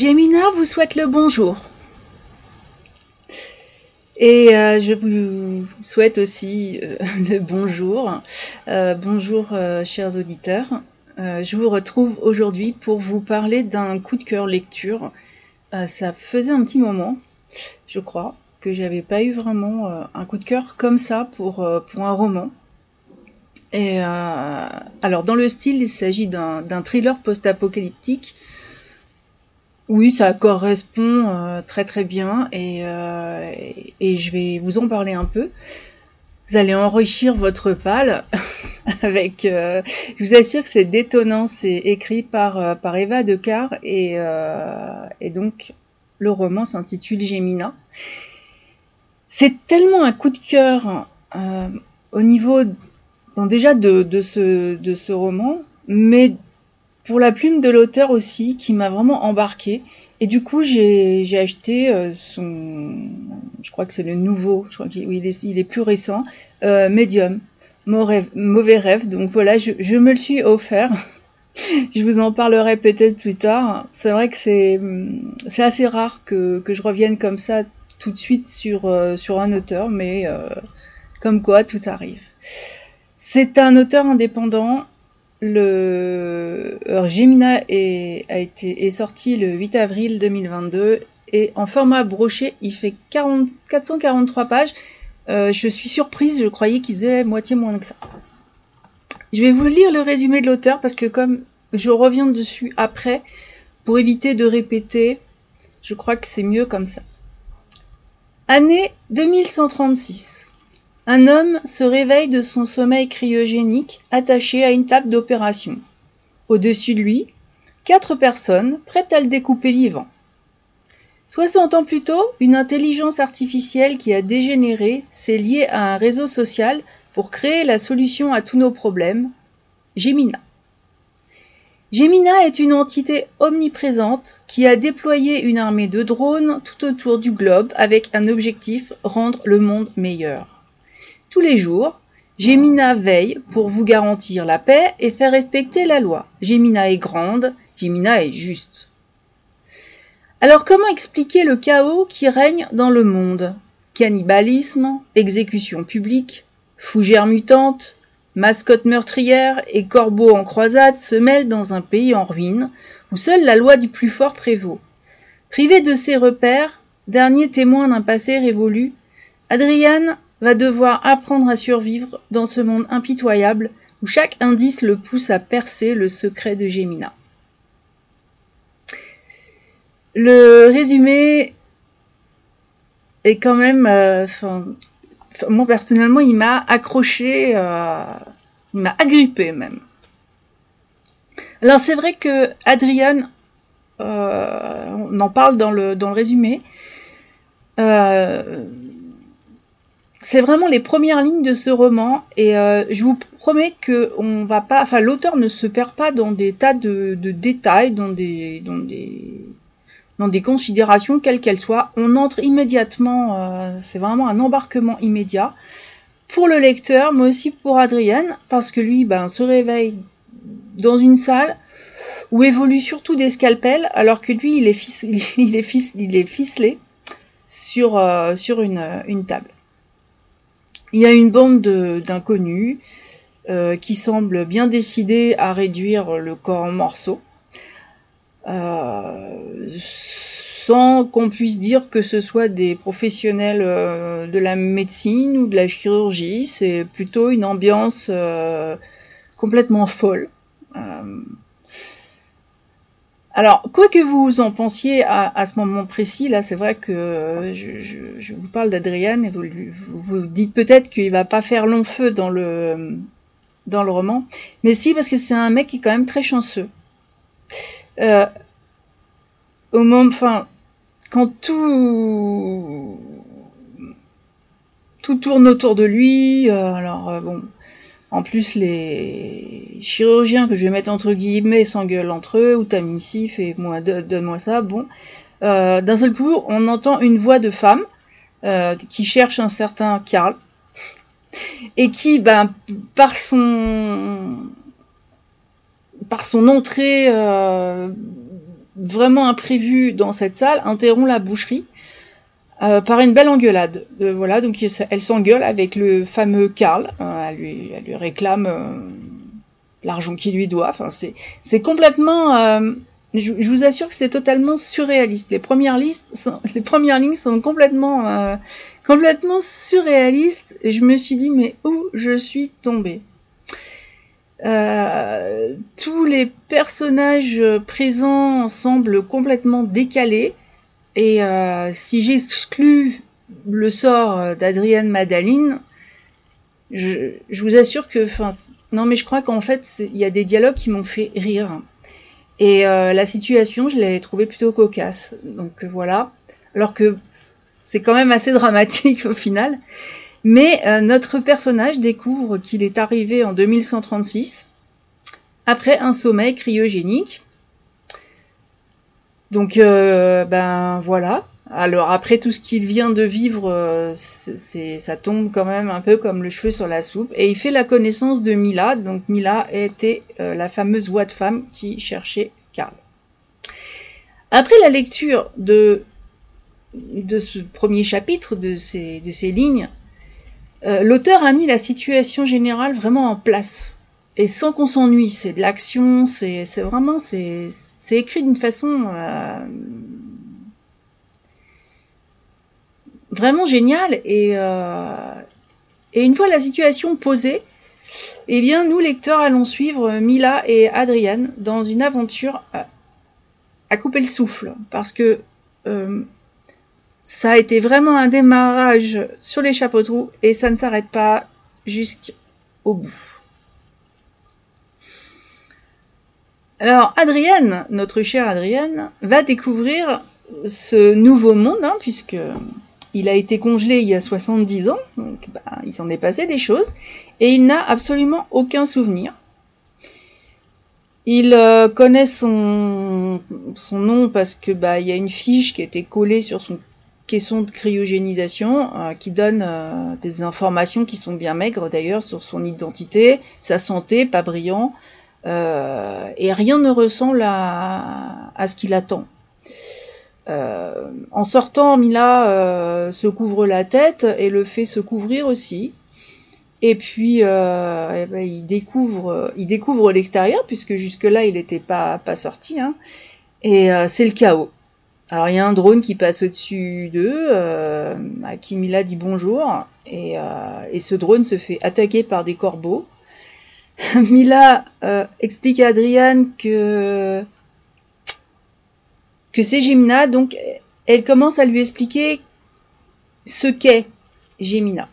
Gemina vous souhaite le bonjour. Et euh, je vous souhaite aussi euh, le bonjour. Euh, bonjour chers auditeurs. je vous retrouve aujourd'hui pour vous parler d'un coup de cœur lecture. ça faisait un petit moment, je crois, que j'avais pas eu vraiment un coup de cœur comme ça pour, pour un roman. Et alors dans le style, il s'agit d'un thriller post-apocalyptique oui, ça correspond euh, très très bien euh, et, je vais vous en parler un peu. Vous allez enrichir votre pâle avec. Euh, je vous assure que c'est détonnant. C'est écrit par, par Eva Decar et, et donc le roman s'intitule Gemina. C'est tellement un coup de cœur au niveau déjà de, de, ce, de ce roman, mais pour la plume de l'auteur aussi, qui m'a vraiment embarqué. Et du coup, j'ai acheté euh, son, je crois que c'est le nouveau, je crois qu'il est, plus récent, euh, Medium, mauvais rêve. Donc voilà, je, me le suis offert. je vous en parlerai peut-être plus tard. C'est vrai que c'est assez rare que, je revienne comme ça tout de suite sur, euh, sur un auteur, mais comme quoi tout arrive. C'est un auteur indépendant le Gemina est, a été, sorti le 8 avril 2022 et en format broché, il fait 40, 443 pages. Euh, je suis surprise, je croyais qu'il faisait moitié moins que ça. Je vais vous lire le résumé de l'auteur parce que comme je reviens dessus après, pour éviter de répéter, je crois que c'est mieux comme ça. Année 2136. Un homme se réveille de son sommeil cryogénique attaché à une table d'opération. Au-dessus de lui, quatre personnes prêtes à le découper vivant. Soixante ans plus tôt, une intelligence artificielle qui a dégénéré s'est liée à un réseau social pour créer la solution à tous nos problèmes, Gemina. Gemina est une entité omniprésente qui a déployé une armée de drones tout autour du globe avec un objectif rendre le monde meilleur. Tous les jours, Gemina veille pour vous garantir la paix et faire respecter la loi. Gemina est grande, Gemina est juste. Alors comment expliquer le chaos qui règne dans le monde? Cannibalisme, exécution publique, fougères mutantes, mascottes meurtrières et corbeaux en croisade se mêlent dans un pays en ruine où seule la loi du plus fort prévaut. Privé de ses repères, dernier témoin d'un passé révolu, Adriane va devoir apprendre à survivre dans ce monde impitoyable où chaque indice le pousse à percer le secret de Gemina. Le résumé est quand même, euh, moi personnellement, il m'a accroché, euh, il m'a agrippé même. Alors c'est vrai que Adrian, euh, on en parle dans le, dans le résumé, c'est vraiment les premières lignes de ce roman et euh, je vous promets que on va pas, enfin l'auteur ne se perd pas dans des tas de, détails, dans des, dans des, dans des considérations quelles qu'elles soient. On entre immédiatement, euh, c'est vraiment un embarquement immédiat pour le lecteur, mais aussi pour Adrienne, parce que lui, ben, se réveille dans une salle où évoluent surtout des scalpels, alors que lui, il est, est, il est ficelé sur, euh, sur une table. Il y a une bande d'inconnus euh, qui semblent bien décidés à réduire le corps en morceaux, euh, sans qu'on puisse dire que ce soit des professionnels euh, de la médecine ou de la chirurgie. C'est plutôt une ambiance complètement folle. Alors, quoi que vous en pensiez à, ce moment précis, là, c'est vrai que euh, je, vous parle d'Adriane et vous, vous, dites peut-être qu'il va pas faire long feu dans le, dans le roman, mais si, parce que c'est un mec qui est quand même très chanceux. Euh, au moment, enfin, quand tout, tout tourne autour de lui, euh, alors bon, en plus, les chirurgiens que je vais mettre entre guillemets s'engueulent entre eux, ou t'as mis ci, fais-moi, donne-moi ça, bon. Euh, d'un seul coup, on entend une voix de femme euh, qui cherche un certain Karl, et qui, ben, par son entrée euh, vraiment imprévu dans cette salle interrompt la boucherie euh, par une belle engueulade. Euh, voilà, donc elle s'engueule avec le fameux Karl. Euh, elle, lui, réclame l'argent qu'il lui doit. Enfin, c'est complètement. Je, je, vous assure que c'est totalement surréaliste. Les premières listes, les premières lignes sont complètement, complètement surréalistes. Je me suis dit, mais où je suis tombée? Euh, tous les personnages présents semblent complètement décalés. Et euh, si j'exclus le sort d'Adrienne Madaline, je, je, vous assure que, non mais je crois qu'en fait, il y a des dialogues qui m'ont fait rire. Et euh, la situation, je l'ai trouvée plutôt cocasse. Donc voilà. Alors que c'est quand même assez dramatique au final. Mais euh, notre personnage découvre qu'il est arrivé en 2136 après un sommeil cryogénique. Donc euh, ben voilà. Alors après tout ce qu'il vient de vivre, euh, c'est, ça tombe quand même un peu comme le cheveu sur la soupe. Et il fait la connaissance de Mila. Donc Mila était la fameuse voix de femme qui cherchait Karl. Après la lecture de, ce premier chapitre, de ces, lignes, euh, l'auteur a mis la situation générale vraiment en place. Et sans qu'on s'ennuie, c'est de l'action, c'est vraiment, c'est écrit d'une façon euh, vraiment géniale. Et, euh, et une fois la situation posée, eh bien, nous, lecteurs, allons suivre Mila et Adrienne dans une aventure à, couper le souffle. Parce que ça a été vraiment un démarrage sur les chapeaux de roue et ça ne s'arrête pas jusqu'au bout. Alors Adrienne, notre chère Adrienne, va découvrir ce nouveau monde, hein, puisque il a été congelé il y a 70 ans, donc bah, il s'en est passé des choses, et il n'a absolument aucun souvenir. Il euh, connaît son, nom parce que bah il y a une fiche qui a été collée sur son question de cryogénisation euh, qui donne euh, des informations qui sont bien maigres d'ailleurs sur son identité, sa santé, pas brillant, euh, et rien ne ressemble à, ce qu'il attend. en sortant, Mila se couvre la tête et le fait se couvrir aussi. Et puis, eh ben, il découvre, l'extérieur puisque jusque là, il n'était pas sorti. Hein, et c'est le chaos. Alors il y a un drone qui passe au-dessus d'eux, euh, à qui Mila dit bonjour, euh, et, ce drone se fait attaquer par des corbeaux. Mila euh, explique à Adriane que, c'est Gemina, donc elle commence à lui expliquer ce qu'est Gemina.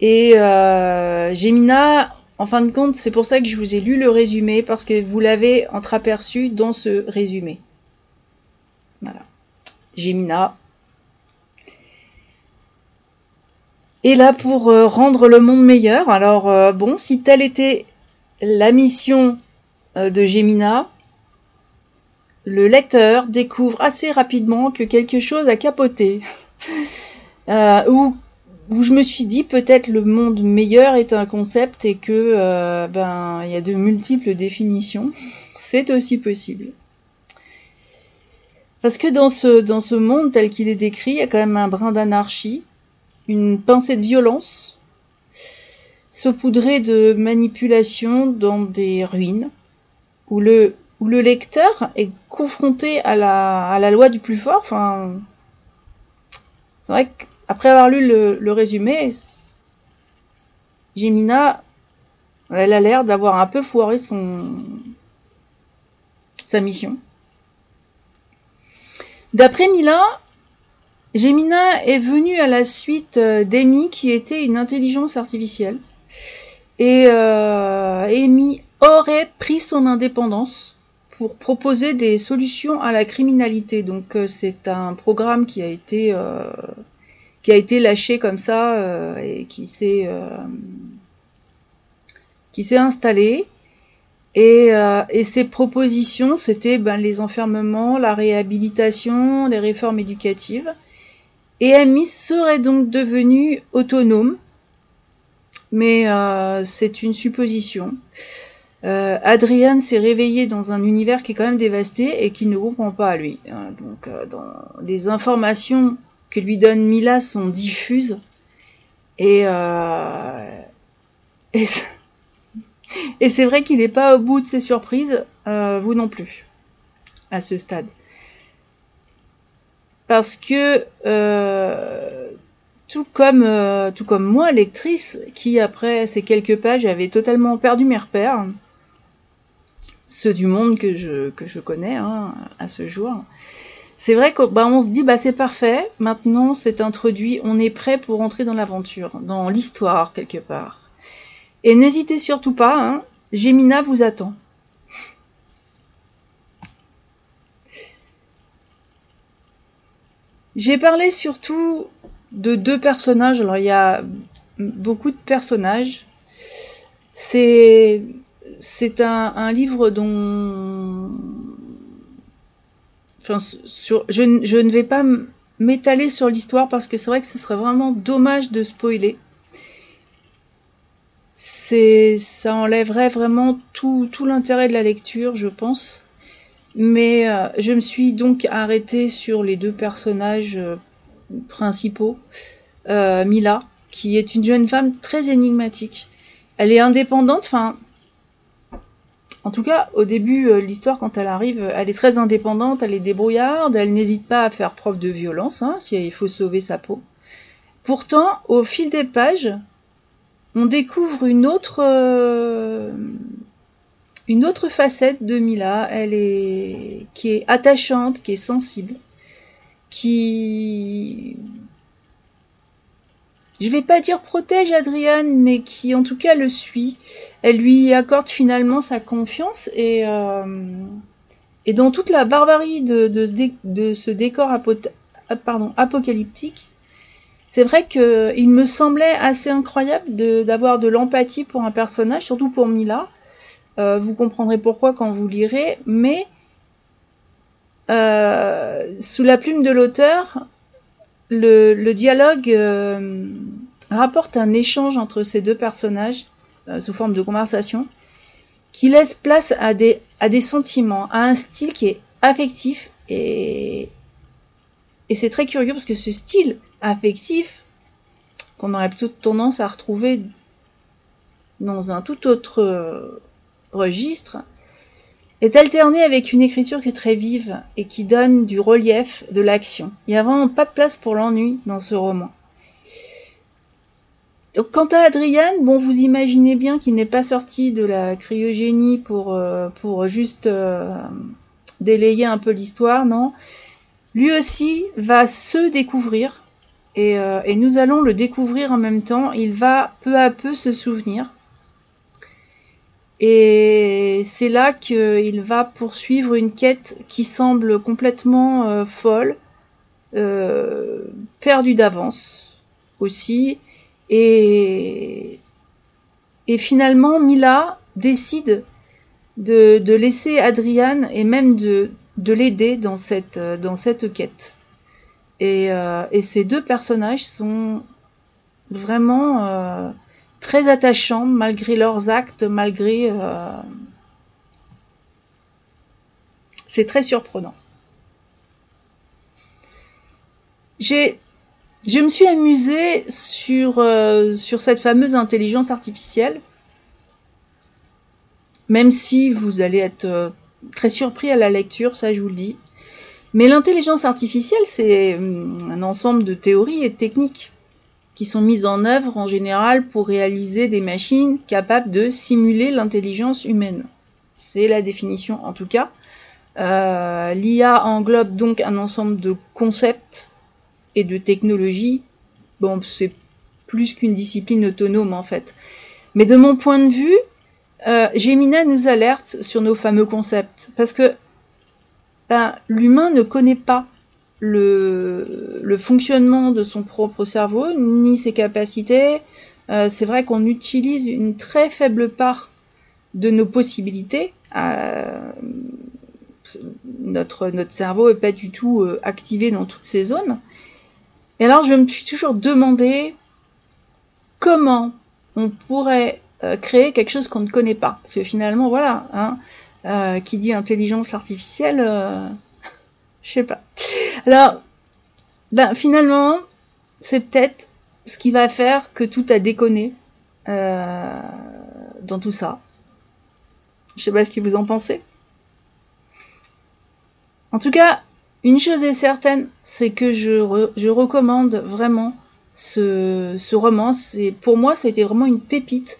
Et euh, Gemina, en fin de compte, c'est pour ça que je vous ai lu le résumé, parce que vous l'avez entreaperçu dans ce résumé. Voilà. Gemina. Et là pour euh, rendre le monde meilleur. Alors euh, bon, si telle était la mission euh, de Gemina, le lecteur découvre assez rapidement que quelque chose a capoté. où, où, je me suis dit peut-être le monde meilleur est un concept et que ben il y a de multiples définitions. C'est aussi possible. Parce que dans ce, dans ce monde tel qu'il est décrit, il y a quand même un brin d'anarchie, une pincée de violence, saupoudrée de manipulation dans des ruines, où le, lecteur est confronté à la, loi du plus fort. Enfin, c'est vrai qu'après avoir lu le, résumé, Jemina, elle a l'air d'avoir un peu foiré son, sa mission. D'après Mila, Gemina est venue à la suite euh, d'Amy qui était une intelligence artificielle. Et euh, Amy aurait pris son indépendance pour proposer des solutions à la criminalité. Donc euh, c'est un programme qui a été qui a été lâché comme ça et qui s'est qui s'est installé. Euh, et, ces propositions, c'était ben, les enfermements, la réhabilitation, les réformes éducatives. Et Amy serait donc devenue autonome, mais euh, c'est une supposition. Euh, Adrian s'est réveillé dans un univers qui est quand même dévasté et qu'il ne comprend pas lui. Hein. donc, euh, dans les informations que lui donne Mila sont diffuses euh, et c'est vrai qu'il n'est pas au bout de ses surprises, vous non plus, à ce stade. Parce que tout comme, tout comme moi, lectrice, qui après ces quelques pages avait totalement perdu mes repères, ceux du monde que je, connais hein, à ce jour. C'est vrai qu'on bah, se dit bah c'est parfait, maintenant c'est introduit, on est prêt pour entrer dans l'aventure, dans l'histoire quelque part. Et n'hésitez surtout pas, hein, Gemina vous attend. J'ai parlé surtout de deux personnages, alors il y a beaucoup de personnages. C'est c'est un, livre dont. Enfin, sur, je, ne vais pas m'étaler sur l'histoire parce que c'est vrai que ce serait vraiment dommage de spoiler. C'est, ça enlèverait vraiment tout, l'intérêt de la lecture, je pense. Mais euh, je me suis donc arrêtée sur les deux personnages euh, principaux. Euh, Mila, qui est une jeune femme très énigmatique. Elle est indépendante, enfin, en tout cas, au début, euh, l'histoire, quand elle arrive, elle est très indépendante, elle est débrouillarde, elle n'hésite pas à faire preuve de violence, hein, si il faut sauver sa peau. Pourtant, au fil des pages, on découvre une autre, une autre facette de Mila, elle est, qui est attachante, qui est sensible, qui, je vais pas dire protège Adrian, mais qui en tout cas le suit. Elle lui accorde finalement sa confiance et, euh, et dans toute la barbarie de, ce, décor pardon, apocalyptique, c'est vrai qu'il me semblait assez incroyable d'avoir de, l'empathie pour un personnage, surtout pour Mila. Euh, vous comprendrez pourquoi quand vous lirez, mais euh, sous la plume de l'auteur, le, dialogue euh, rapporte un échange entre ces deux personnages sous forme de conversation qui laisse place à des, à des sentiments, à un style qui est affectif et, et c'est très curieux parce que ce style affectif qu'on aurait plutôt tendance à retrouver dans un tout autre registre, est alterné avec une écriture qui est très vive et qui donne du relief, de l'action. Il n'y a vraiment pas de place pour l'ennui dans ce roman. Quant à Adrien, bon, vous imaginez bien qu'il n'est pas sorti de la cryogénie pour, euh, juste euh, délayer un peu l'histoire, non. Lui aussi va se découvrir euh, et nous allons le découvrir en même temps. Il va peu à peu se souvenir et c'est là qu'il va poursuivre une quête qui semble complètement euh, folle, euh, perdue d'avance aussi. Et, et finalement, Mila décide de, de laisser Adrian et même de, de l'aider dans cette, dans cette quête. Et, euh, et, ces deux personnages sont vraiment très attachants malgré leurs actes, malgré... Euh, c'est très surprenant. Je me suis amusée sur, euh, sur cette fameuse intelligence artificielle, même si vous allez être euh, très surpris à la lecture, ça je vous le dis. Mais l'intelligence artificielle, c'est hum, un ensemble de théories et de techniques qui sont mises en œuvre en général pour réaliser des machines capables de simuler l'intelligence humaine. C'est la définition en tout cas. Euh, L'IA englobe donc un ensemble de concepts et de technologies. Bon, c'est plus qu'une discipline autonome en fait. Mais de mon point de vue, euh, Gemina nous alerte sur nos fameux concepts. Parce que ben, l'humain ne connaît pas le, fonctionnement de son propre cerveau, ni ses capacités. Euh, c'est vrai qu'on utilise une très faible part de nos possibilités. Euh, notre, notre cerveau n'est pas du tout euh, activé dans toutes ces zones. Et alors je me suis toujours demandé comment on pourrait créer quelque chose qu'on ne connaît pas. Parce que finalement, voilà, hein, qui dit intelligence artificielle, je sais pas. Alors, ben finalement, c'est peut-être ce qui va faire que tout a déconné dans tout ça. Je sais pas ce que vous en pensez. En tout cas, une chose est certaine, c'est que je, je, recommande vraiment ce, ce roman. Pour moi, ça a été vraiment une pépite.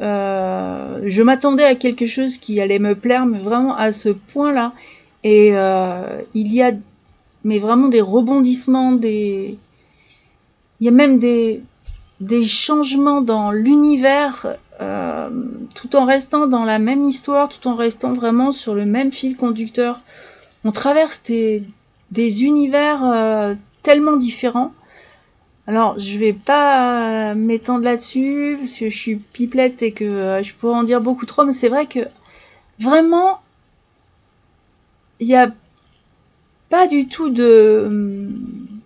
Euh, je m'attendais à quelque chose qui allait me plaire, mais vraiment à ce point-là. Et euh, il y a mais vraiment des rebondissements, des... il y a même des, des changements dans l'univers euh, tout en restant dans la même histoire, tout en restant vraiment sur le même fil conducteur. On traverse des, des univers euh, tellement différents. Alors, je vais pas m'étendre là-dessus parce que je suis pipelette et que je pourrais en dire beaucoup trop, mais c'est vrai que vraiment, il n'y a pas du tout de. Hum,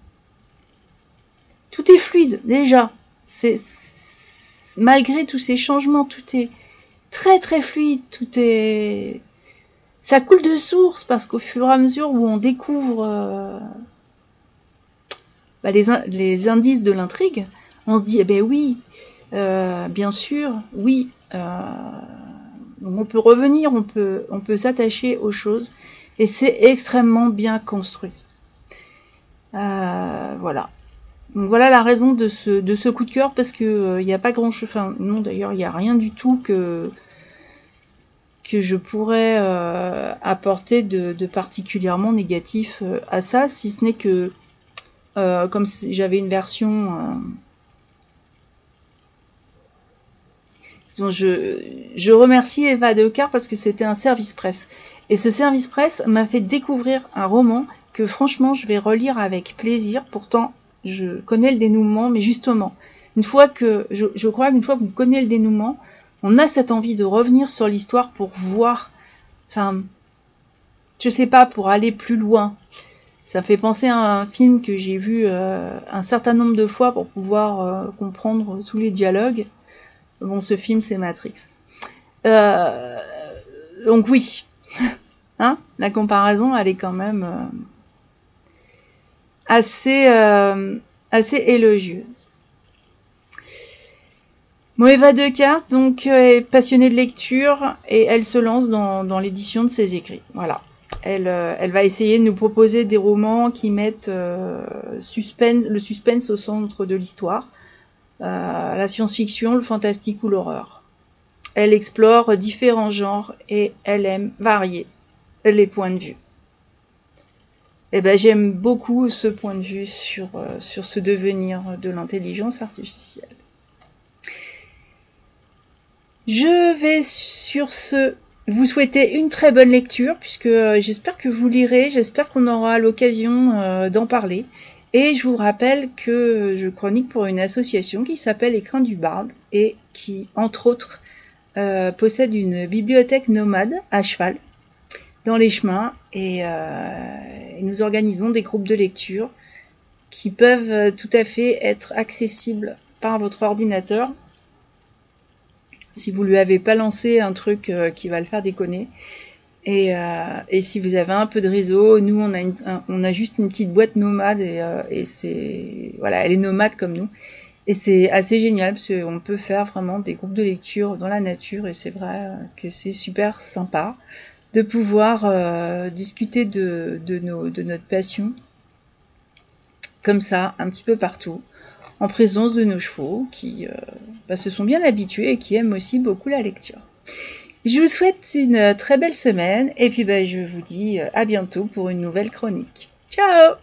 tout est fluide déjà. C'est malgré tous ces changements, tout est très très fluide, tout est ça coule de source parce qu'au fur et à mesure où on découvre euh, bah, les, indices de l'intrigue, on se dit eh ben oui, euh, bien sûr, oui, euh, on peut revenir, on peut, s'attacher aux choses et c'est extrêmement bien construit. voilà. Donc voilà la raison de ce, de coup de cœur parce que il n'y a pas grand chose. Enfin non d'ailleurs il n'y a rien du tout que je pourrais euh, apporter de, particulièrement négatif euh, à ça, si ce n'est que euh, comme j'avais une version je, je, remercie Eva Decar parce que c'était un service presse. Et ce service presse m'a fait découvrir un roman que franchement je vais relire avec plaisir. Pourtant, je connais le dénouement, mais justement, une fois que je, je crois qu'une fois qu'on connaît le dénouement, on a cette envie de revenir sur l'histoire pour voir, enfin, je sais pas, pour aller plus loin. Ça fait penser à un film que j'ai vu euh, un certain nombre de fois pour pouvoir euh, comprendre tous les dialogues. Bon, ce film, c'est Matrix. Euh, donc oui, hein, la comparaison, elle est quand même assez, assez élogieuse. Moeva Decart donc euh, est passionnée de lecture et elle se lance dans, l'édition de ses écrits. Voilà. Elle, euh, va essayer de nous proposer des romans qui mettent euh, le suspense au centre de l'histoire, la science-fiction, le fantastique ou l'horreur. Elle explore différents genres et elle aime varier les points de vue. Eh ben, j'aime beaucoup ce point de vue sur, sur ce devenir de l'intelligence artificielle. Je vais sur ce vous souhaiter une très bonne lecture puisque euh, j'espère que vous lirez, j'espère qu'on aura l'occasion euh, d'en parler. Et je vous rappelle que je chronique pour une association qui s'appelle Écrin du Barbe et qui, entre autres, euh, possède une bibliothèque nomade à cheval dans les chemins et, et, nous organisons des groupes de lecture qui peuvent tout à fait être accessibles par votre ordinateur si vous lui avez pas lancé un truc euh, qui va le faire déconner. Et, euh, et, si vous avez un peu de réseau, nous on a, une, on a juste une petite boîte nomade et, euh, et c'est voilà, elle est nomade comme nous. Et c'est assez génial parce qu'on peut faire vraiment des groupes de lecture dans la nature et c'est vrai que c'est super sympa de pouvoir discuter de, de, nos, de notre passion comme ça un petit peu partout en présence de nos chevaux qui euh, bah, se sont bien habitués et qui aiment aussi beaucoup la lecture. Je vous souhaite une très belle semaine et puis bah, je vous dis euh, à bientôt pour une nouvelle chronique. Ciao